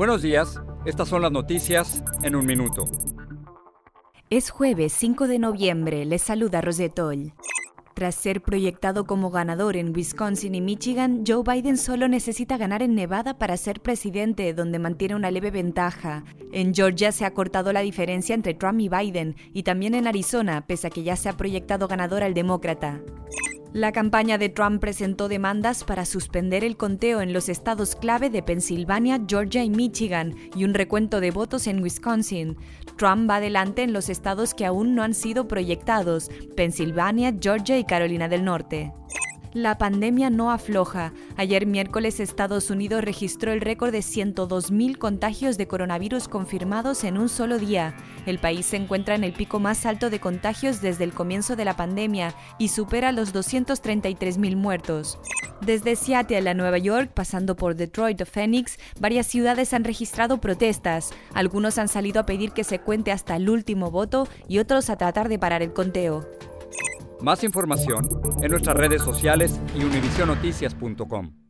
Buenos días, estas son las noticias en un minuto. Es jueves 5 de noviembre, les saluda Rosetol. Tras ser proyectado como ganador en Wisconsin y Michigan, Joe Biden solo necesita ganar en Nevada para ser presidente, donde mantiene una leve ventaja. En Georgia se ha cortado la diferencia entre Trump y Biden, y también en Arizona, pese a que ya se ha proyectado ganador al demócrata. La campaña de Trump presentó demandas para suspender el conteo en los estados clave de Pensilvania, Georgia y Michigan y un recuento de votos en Wisconsin. Trump va adelante en los estados que aún no han sido proyectados, Pensilvania, Georgia y Carolina del Norte. La pandemia no afloja. Ayer miércoles Estados Unidos registró el récord de 102.000 contagios de coronavirus confirmados en un solo día. El país se encuentra en el pico más alto de contagios desde el comienzo de la pandemia y supera los 233.000 muertos. Desde Seattle a Nueva York, pasando por Detroit o Phoenix, varias ciudades han registrado protestas. Algunos han salido a pedir que se cuente hasta el último voto y otros a tratar de parar el conteo. Más información en nuestras redes sociales y univisionoticias.com.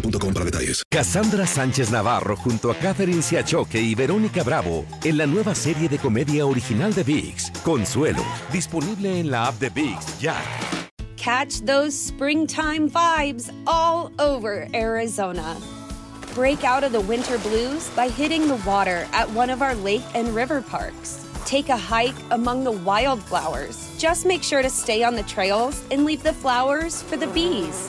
para detalles. Cassandra Sánchez Navarro junto a Catherine Siachoque y Verónica Bravo en la nueva serie de comedia original de VIX, Consuelo, disponible en la app de VIX ya. Catch those springtime vibes all over Arizona. Break out of the winter blues by hitting the water at one of our lake and river parks. Take a hike among the wildflowers. Just make sure to stay on the trails and leave the flowers for the bees.